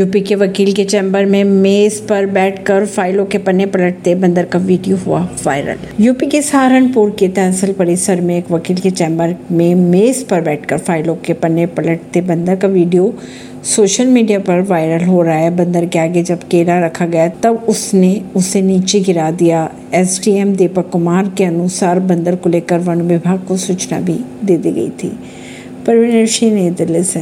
UP के वकील के चैम्बर में मेज पर बैठकर फाइलों के पन्ने पलटते बंदर का वीडियो हुआ वायरल। यूपी के सहारनपुर के तहसील परिसर में एक वकील के चैम्बर में मेज पर बैठकर फाइलों के पन्ने पलटते बंदर का वीडियो सोशल मीडिया पर वायरल हो रहा है। बंदर के आगे जब केला रखा गया, तब उसने उसे नीचे गिरा दिया। एसडीएम दीपक कुमार के अनुसार बंदर को लेकर वन विभाग को सूचना भी दे दी गई थी। परवीन सिंह नई दिल्ली से।